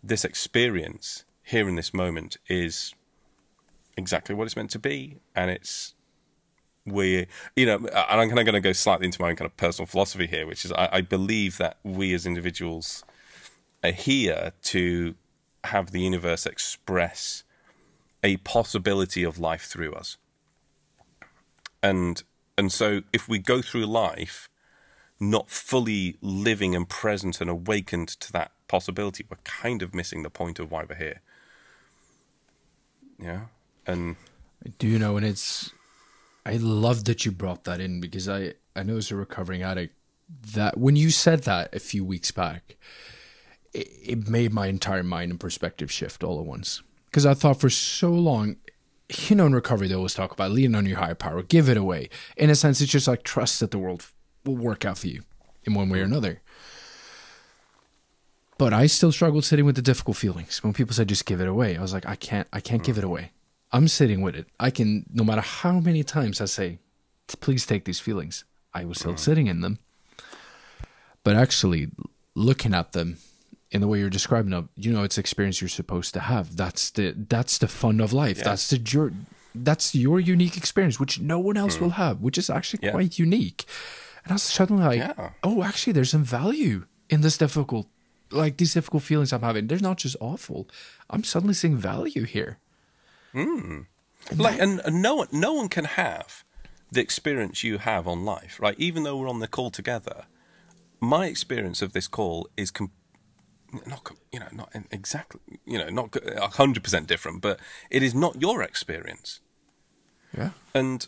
this experience here in this moment is exactly what it's meant to be, and it's we, you know, and I'm kind of going to go slightly into my own kind of personal philosophy here, which is I, I believe that we as individuals are here to have the universe express a possibility of life through us. And and so if we go through life not fully living and present and awakened to that possibility, we're kind of missing the point of why we're here. Yeah. And I do know and it's I love that you brought that in because I I know as a recovering addict that when you said that a few weeks back, it, it made my entire mind and perspective shift all at once because I thought for so long, you know, in recovery, they always talk about leaning on your higher power, give it away. In a sense, it's just like trust that the world will work out for you in one way or another. But I still struggled sitting with the difficult feelings. When people said just give it away, I was like, I can't, I can't give it away. I'm sitting with it. I can, no matter how many times I say, please take these feelings, I was still sitting in them. But actually, looking at them in the way you're describing them, you know, it's experience you're supposed to have. That's the that's the fun of life. Yeah. That's the your that's your unique experience, which no one else mm. will have, which is actually yeah. quite unique. And I was suddenly like, yeah. oh, actually, there's some value in this difficult, like these difficult feelings I'm having. They're not just awful. I'm suddenly seeing value here. Mm. And like, that, and, and no one, no one can have the experience you have on life, right? Even though we're on the call together, my experience of this call is completely not you know not exactly you know not hundred percent different, but it is not your experience. Yeah, and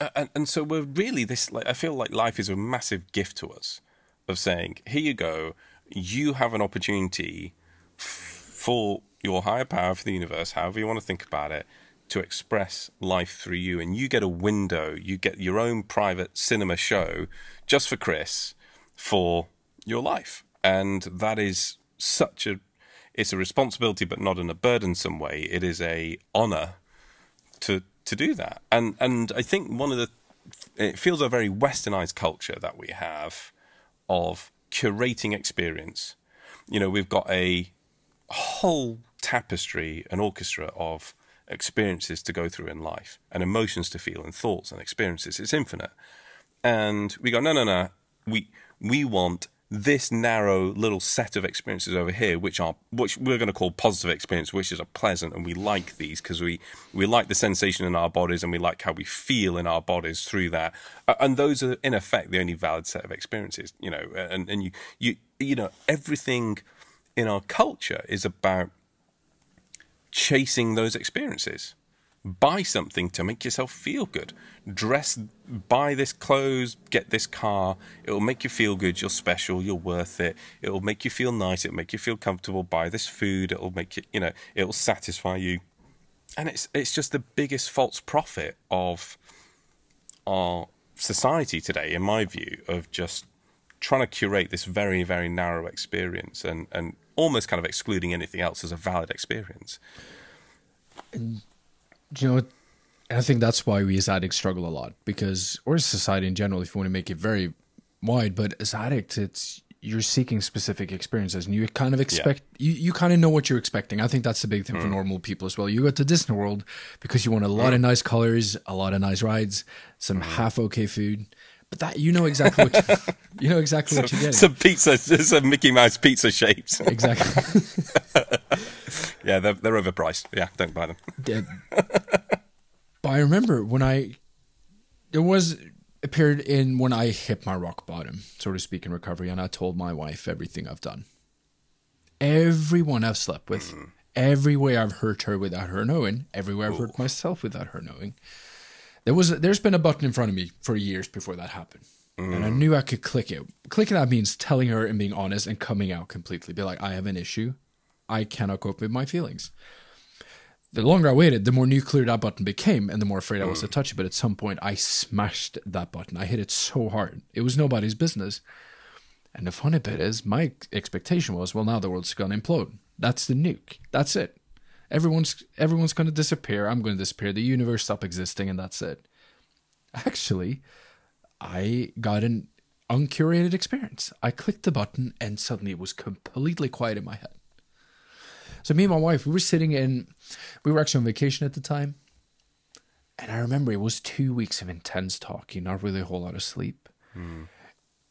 uh, and and so we're really this. Like I feel like life is a massive gift to us of saying, here you go, you have an opportunity for your higher power for the universe, however you want to think about it, to express life through you. And you get a window, you get your own private cinema show just for Kris for your life. And that is such a it's a responsibility but not in a burdensome way. It is a honor to to do that. And and I think one of the it feels a very westernized culture that we have of curating experience. You know, we've got a whole tapestry, an orchestra of experiences to go through in life and emotions to feel and thoughts and experiences. It's infinite. And we go, no, no, no. We we want this narrow little set of experiences over here, which are which we're going to call positive experience, which is a pleasant, and we like these because we we like the sensation in our bodies and we like how we feel in our bodies through that. And those are in effect the only valid set of experiences, you know. And and you you you know everything in our culture is about chasing those experiences. Buy something to make yourself feel good. Dress, buy this clothes, get this car. It'll make you feel good. You're special. You're worth it. It'll make you feel nice. It'll make you feel comfortable. Buy this food. It'll make you, you know, it'll satisfy you. And it's it's just the biggest false prophet of our society today, in my view, of just trying to curate this very, very narrow experience and, and almost kind of excluding anything else as a valid experience. And, you know, I think that's why we as addicts struggle a lot because, or society in general, if you want to make it very wide, but as addicts, it's you're seeking specific experiences and you kind of expect yeah. you, you kind of know what you're expecting i think that's the big thing mm. for normal people as well you go to disney world because you want a lot mm. of nice colors a lot of nice rides some mm. half okay food but that you know exactly what you, (laughs) you know exactly some, what you're getting. Some pizza, (laughs) some Mickey Mouse pizza shapes. Exactly. (laughs) yeah, they're they're overpriced. Yeah, don't buy them. Yeah. but I remember when I there was a period in when I hit my rock bottom, so to speak, in recovery, and I told my wife everything I've done, everyone I've slept with, mm. every way I've hurt her without her knowing, everywhere I've hurt myself without her knowing there was there's been a button in front of me for years before that happened. Mm. And I knew I could click it. Clicking that means telling her and being honest and coming out completely. Be like, I have an issue. I cannot cope with my feelings. The longer I waited, the more nuclear that button became, and the more afraid I was to mm. touch it. But at some point, I smashed that button. I hit it so hard. It was nobody's business. And the funny bit is, my expectation was, well, now the world's going to implode. That's the nuke. That's it. Everyone's everyone's going to disappear. I'm going to disappear. The universe stop existing, and that's it. Actually, I got an uncurated experience. I clicked the button, and suddenly it was completely quiet in my head. So me and my wife, we were sitting in, we were actually on vacation at the time, and I remember it was two weeks of intense talking, not really a whole lot of sleep. Mm.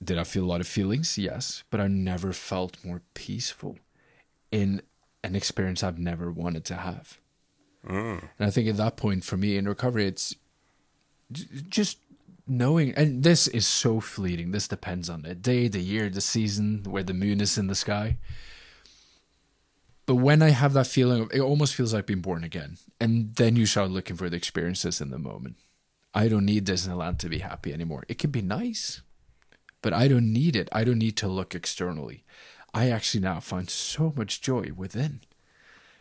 Did I feel a lot of feelings? Yes, but I never felt more peaceful in an experience I've never wanted to have. Mm. And I think at that point for me in recovery, it's just knowing, and this is so fleeting. This depends on the day, the year, the season, where the moon is in the sky. But when I have that feeling, of, it almost feels like being born again. And then you start looking for the experiences in the moment. I don't need Disneyland to be happy anymore. It can be nice, but I don't need it. I don't need to look externally. I actually now find so much joy within.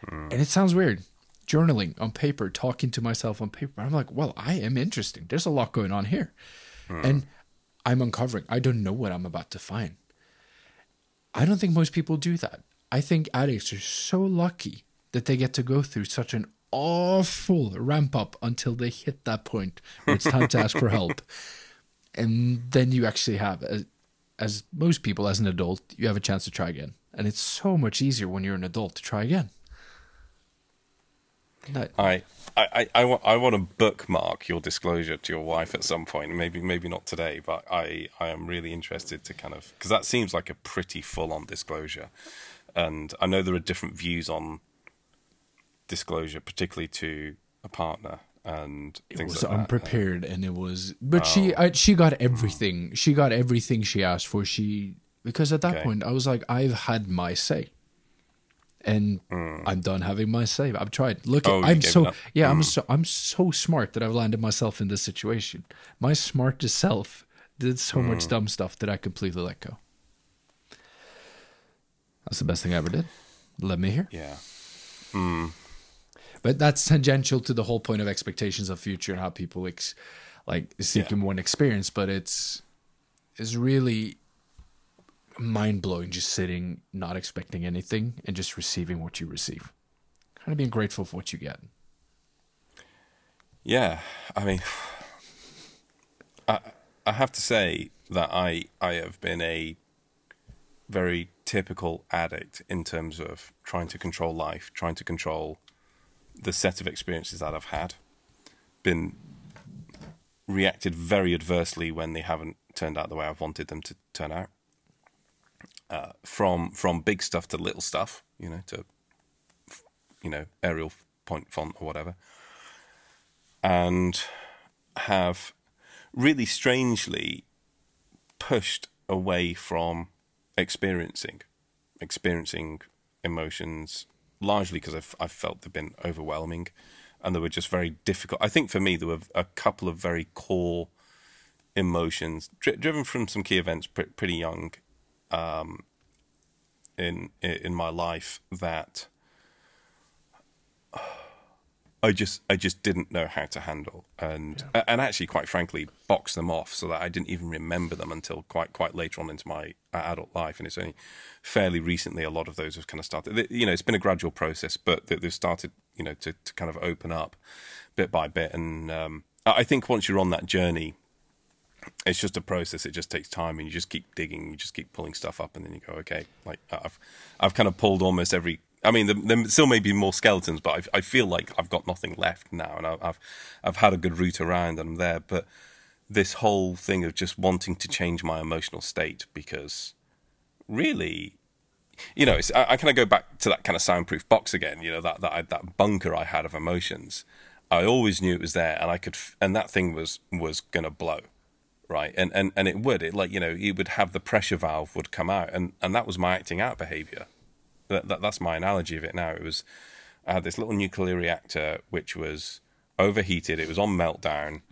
Mm. And it sounds weird. Journaling on paper, talking to myself on paper. I'm like, well, I am interesting. There's a lot going on here. Mm. And I'm uncovering. I don't know what I'm about to find. I don't think most people do that. I think addicts are so lucky that they get to go through such an awful ramp up until they hit that point where it's time to ask for help. (laughs) And then you actually have as most people as an adult, you have a chance to try again. And it's so much easier when you're an adult to try again. No. I, I, I, want, I want to bookmark your disclosure to your wife at some point. Maybe, maybe not today, but I, I am really interested to kind of because that seems like a pretty full-on disclosure, and I know there are different views on disclosure, particularly to a partner and it was like unprepared that. and it was but oh. she I, she got everything she got everything she asked for she because at that okay. point i was like i've had my say and mm. i'm done having my say i've tried look oh, i'm so yeah mm. i'm so i'm so smart that i've landed myself in this situation my smartest self did so mm. much dumb stuff that i completely let go that's the best thing i ever did let me hear yeah hmm. But that's tangential to the whole point of expectations of future and how people ex- like seek Yeah. one experience. But it's it's really mind blowing just sitting, not expecting anything, and just receiving what you receive. Kind of being grateful for what you get. Yeah, I mean, (sighs) I I have to say that I I have been a very typical addict in terms of trying to control life, trying to control the set of experiences that I've had. Been reacted very adversely when they haven't turned out the way I've wanted them to turn out. Uh, from from big stuff to little stuff, you know, to you know Arial point font or whatever and have really strangely pushed away from experiencing experiencing emotions largely because I've, I've felt they've been overwhelming and they were just very difficult. I think for me there were a couple of very core emotions dri- driven from some key events pre- pretty young um, in in my life that I just I just didn't know how to handle and and actually quite frankly box them off so that I didn't even remember them until quite quite later on into my adult life. And it's only fairly recently a lot of those have kind of started you know it's been a gradual process but they've started you know to, to kind of open up bit by bit. And um, I think once you're on that journey it's just a process. It just takes time and you just keep digging you just keep pulling stuff up and then you go okay like I've I've kind of pulled almost every I mean, there, still may be more skeletons, but I, I feel like I've got nothing left now, and I, I've I've had a good route around, and I'm there. But this whole thing of just wanting to change my emotional state because really, you know, I, I kind of go back to that kind of soundproof box again. You know, that that that bunker I had of emotions. I always knew it was there, and I could, and that thing was was gonna blow, right? And and and it would. It like you know, it would have the pressure valve would come out, and and that was my acting out behavior that, that that's my analogy of it now. It was I had this little nuclear reactor which was overheated. It was on meltdown.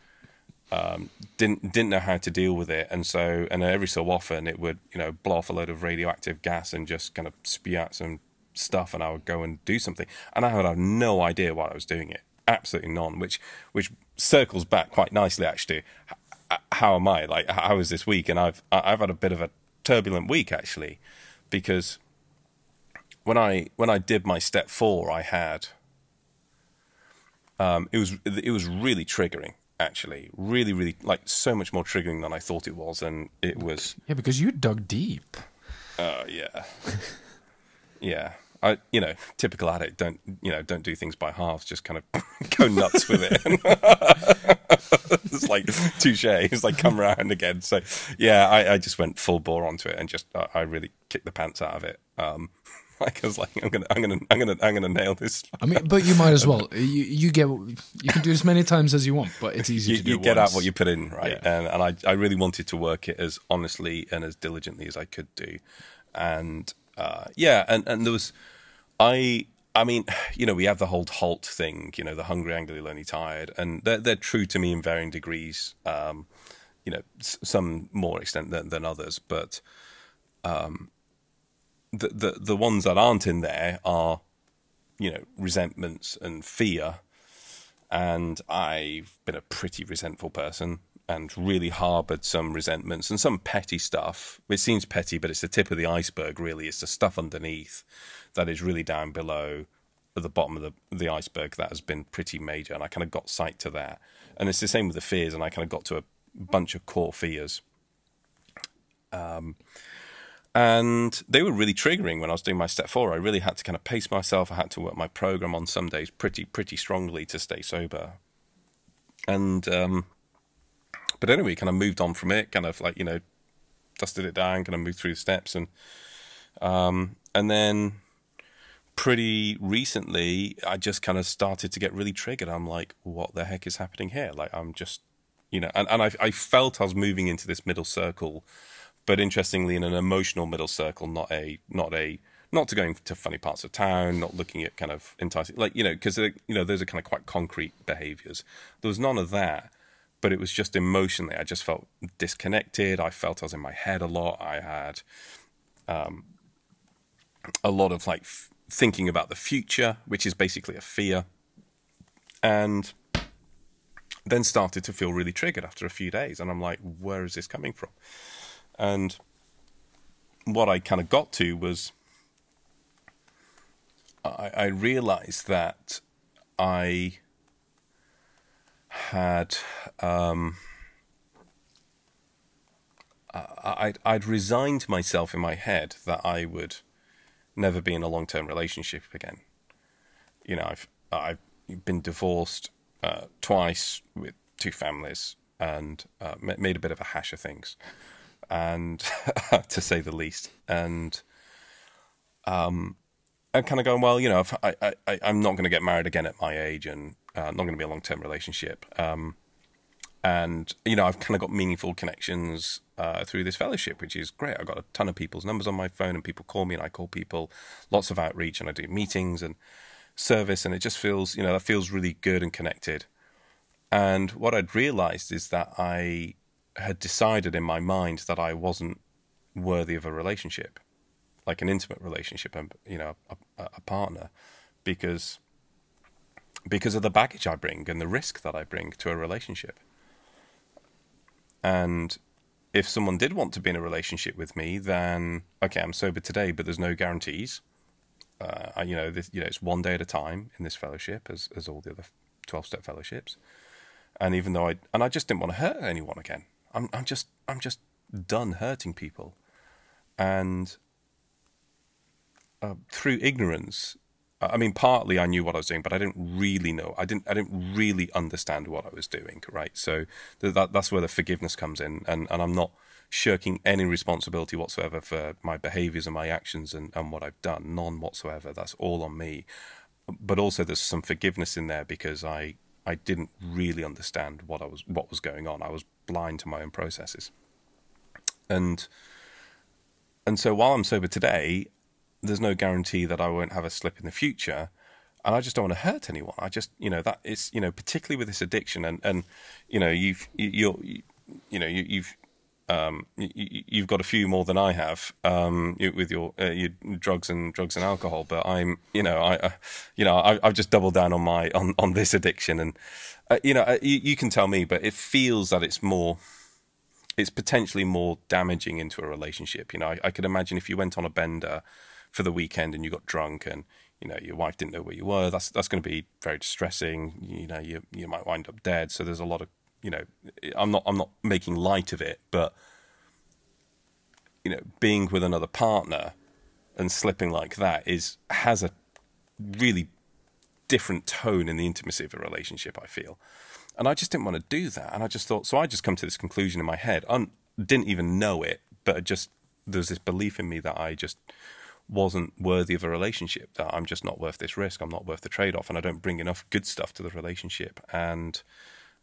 Um, didn't didn't know how to deal with it, and so and every so often it would you know blow off a load of radioactive gas and just kind of spew out some stuff, and I would go and do something, and I would have no idea why I was doing it, absolutely none. Which which circles back quite nicely actually. How am I? Like how is this week? And I've I've had a bit of a turbulent week actually, because when I when I did my step four, I had um, it was it was really triggering actually, really really like so much more triggering than I thought it was, and it was Yeah, because you dug deep. uh, yeah, (laughs) yeah. I you know typical addict don't you know don't do things by halves, just kind of (laughs) go nuts with it. (laughs) it's like touche. It's like come around again. So yeah, I, I just went full bore onto it and just I, I really kicked the pants out of it. Um, like I was like, I'm gonna, I'm gonna, I'm gonna, I'm gonna nail this. I mean, but you might as well. You you get you can do as many times as you want, but it's (laughs) easy You, to do. you get once. out what you put in, right? Yeah. And and I, I really wanted to work it as honestly and as diligently as I could do, and uh, yeah, and and there was, I. I mean, (sighs) you know, we have the whole halt thing, you know, the hungry, angry, lonely, tired, and they're they're true to me in varying degrees. Um, you know, s- some more extent than, than others, but um, the the the ones that aren't in there are, you know, resentments and fear, and I've been a pretty resentful person and really harbored some resentments and some petty stuff. It seems petty, but it's the tip of the iceberg. Really, it's the stuff underneath that is really down below at the bottom of the the iceberg that has been pretty major, and I kind of got sight to that. And it's the same with the fears, and I kind of got to a bunch of core fears. Um, and they were really triggering when I was doing my step four. I really had to kind of pace myself. I had to work my program on some days pretty pretty strongly to stay sober. And um, but anyway, kind of moved on from it. Kind of like you know, dusted it down. Kind of moved through the steps and um, and then pretty recently, I just kind of started to get really triggered. I'm like, what the heck is happening here? Like I'm just you know, and, and I, I felt I was moving into this middle circle but interestingly in an emotional middle circle not a not a not to going to funny parts of town not looking at kind of enticing like you know because you know those are kind of quite concrete behaviors there was none of that but it was just emotionally i just felt disconnected i felt i was in my head a lot i had um a lot of like f- thinking about the future, which is basically a fear, and then started to feel really triggered after a few days. And I'm like, where is this coming from? And what I kind of got to was I, I realized that I had um, I, I'd resigned myself in my head that I would never be in a long term relationship again. You know, I've I've been divorced uh, twice with two families and uh, made a bit of a hash of things, and (laughs) to say the least, and um, I'm kind of going well. You know, I, I I'm not going to get married again at my age, and uh, not going to be a long term relationship. Um, and you know, I've kind of got meaningful connections uh, through this fellowship, which is great. I've got a ton of people's numbers on my phone, and people call me, and I call people. Lots of outreach, and I do meetings and service, and it just feels, you know, that feels really good and connected. And what I'd realised is that I had decided in my mind that I wasn't worthy of a relationship, like an intimate relationship, and you know, a, a partner, because because of the baggage I bring and the risk that I bring to a relationship. And if someone did want to be in a relationship with me, then okay, I'm sober today, but there's no guarantees. Uh, you know, this, you know, it's one day at a time in this fellowship, as as all the other twelve step fellowships. And even though I and I just didn't want to hurt anyone again. I'm I'm just I'm just done hurting people, and uh, through ignorance, I mean, partly I knew what I was doing, but I didn't really know. I didn't. I didn't really understand what I was doing. Right. So that that's where the forgiveness comes in, and and I'm not shirking any responsibility whatsoever for my behaviors and my actions and, and what I've done. None whatsoever. That's all on me. But also, there's some forgiveness in there because I I didn't really understand what I was what was going on. I was blind to my own processes, and and so while I'm sober today, there's no guarantee that I won't have a slip in the future. And I just don't want to hurt anyone. I just, you know, that is, you know, particularly with this addiction, and and you know, you've you're, you, know, you, you've um, you, have got a few more than I have um, with your, uh, your drugs and drugs and alcohol. But I'm, you know, I, uh, you know, I, have just doubled down on my on, on this addiction, and uh, you know, uh, you, you, can tell me, but it feels that it's more, it's potentially more damaging into a relationship. You know, I, I could imagine if you went on a bender for the weekend and you got drunk and you know your wife didn't know where you were that's that's going to be very distressing you know you you might wind up dead so there's a lot of you know i'm not i'm not making light of it but you know being with another partner and slipping like that is has a really different tone in the intimacy of a relationship i feel and i just didn't want to do that and i just thought so i just come to this conclusion in my head i didn't even know it but just there's this belief in me that i just wasn't worthy of a relationship. That I'm just not worth this risk. I'm not worth the trade off, and I don't bring enough good stuff to the relationship. And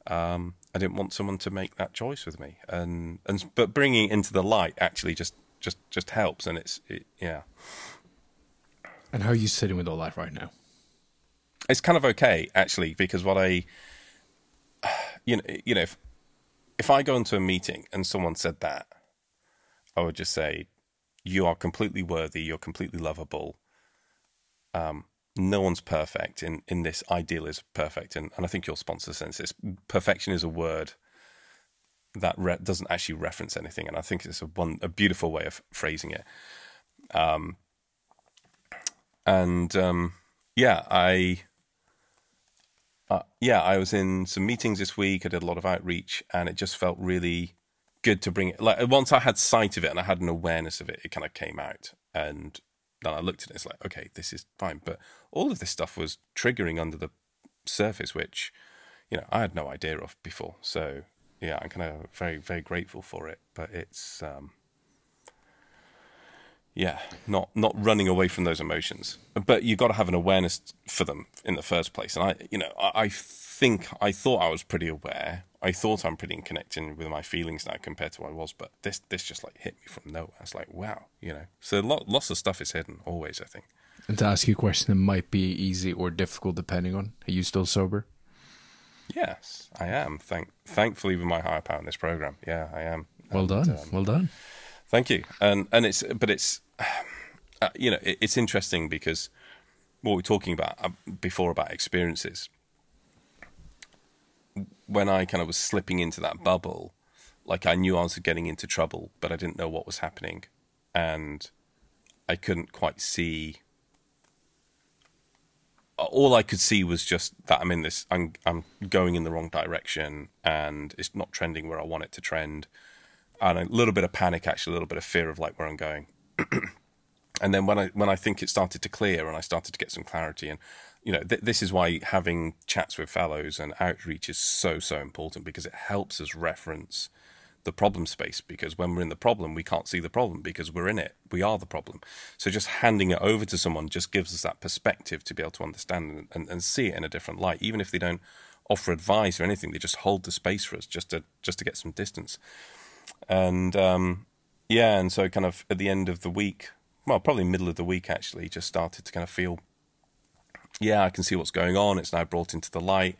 um, I didn't want someone to make that choice with me. And and but bringing it into the light actually just just just helps. And it's it, yeah. And how are you sitting with all that right now? It's kind of okay actually because what I you know you know if if I go into a meeting and someone said that, I would just say you are completely worthy, you're completely lovable. Um, no one's perfect in, in this ideal is perfect. And, and I think your sponsor says this perfection is a word that re- doesn't actually reference anything. And I think it's a one, a beautiful way of phrasing it. Um, and, um, yeah, I, uh, yeah, I was in some meetings this week. I did a lot of outreach and it just felt really good to bring it. Like once I had sight of it and I had an awareness of it, it kind of came out, and then I looked at it. It's like, okay, this is fine. But all of this stuff was triggering under the surface, which you know I had no idea of before. So yeah, I'm kind of very very grateful for it. But it's um, yeah, not not running away from those emotions. But you've got to have an awareness for them in the first place. And I, you know, I, I think I thought I was pretty aware I thought I'm pretty connecting with my feelings now compared to what I was, but this this just like hit me from nowhere. It's like wow, you know. So lot, lots of stuff is hidden always. I think. And to ask you a question that might be easy or difficult depending on, are you still sober? Yes, I am. Thank thankfully with my higher power in this program. Yeah, I am. Well and, done. Um, well done. Thank you. And and it's but it's (sighs) uh, you know it, it's interesting because what we were talking about uh, before about experiences. When I kind of was slipping into that bubble, like I knew I was getting into trouble, but I didn't know what was happening, and I couldn't quite see. All I could see was just that I'm in this. I'm I'm going in the wrong direction, and it's not trending where I want it to trend, and a little bit of panic, actually, a little bit of fear of like where I'm going. (clears throat) and then when I when I think it started to clear and I started to get some clarity, and you know, th- this is why having chats with fellows and outreach is so so important because it helps us reference the problem space because when we're in the problem, we can't see the problem because we're in it. We are the problem. So just handing it over to someone just gives us that perspective to be able to understand and, and, see it in a different light. Even if they don't offer advice or anything, they just hold the space for us just to just to get some distance. And um, yeah, and so kind of at the end of the week, well, probably middle of the week actually, just started to kind of feel, yeah, I can see what's going on. It's now brought into the light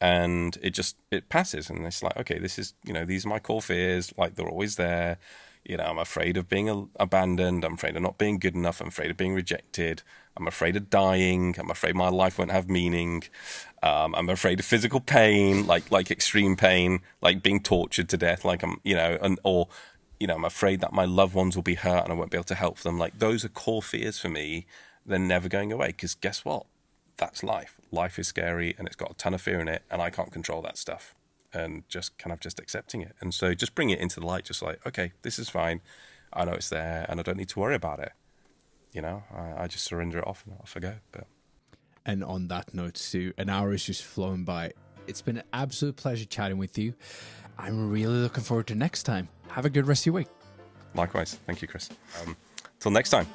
and it just it passes. And it's like okay this is you know these are my core fears like they're always there. You know i'm afraid of being abandoned. I'm afraid of not being good enough. I'm afraid of being rejected. I'm afraid of dying. I'm afraid my life won't have meaning. Um, i'm afraid of physical pain like like extreme pain like being tortured to death like i'm you know and or you know i'm afraid that my loved ones will be hurt and i won't be able to help them. Like those are core fears for me. They're never going away because guess what that's life. Life is scary and it's got a ton of fear in it, and I can't control that stuff. And just kind of just accepting it. And so just bring it into the light, just like, okay, this is fine. I know it's there and I don't need to worry about it. You know, I, I just surrender it off and off I go. But and on that note, Stu, an hour is just flown by. It's been an absolute pleasure chatting with you. I'm really looking forward to next time. Have a good rest of your week. Likewise. Thank you, Kris. Um, till next time.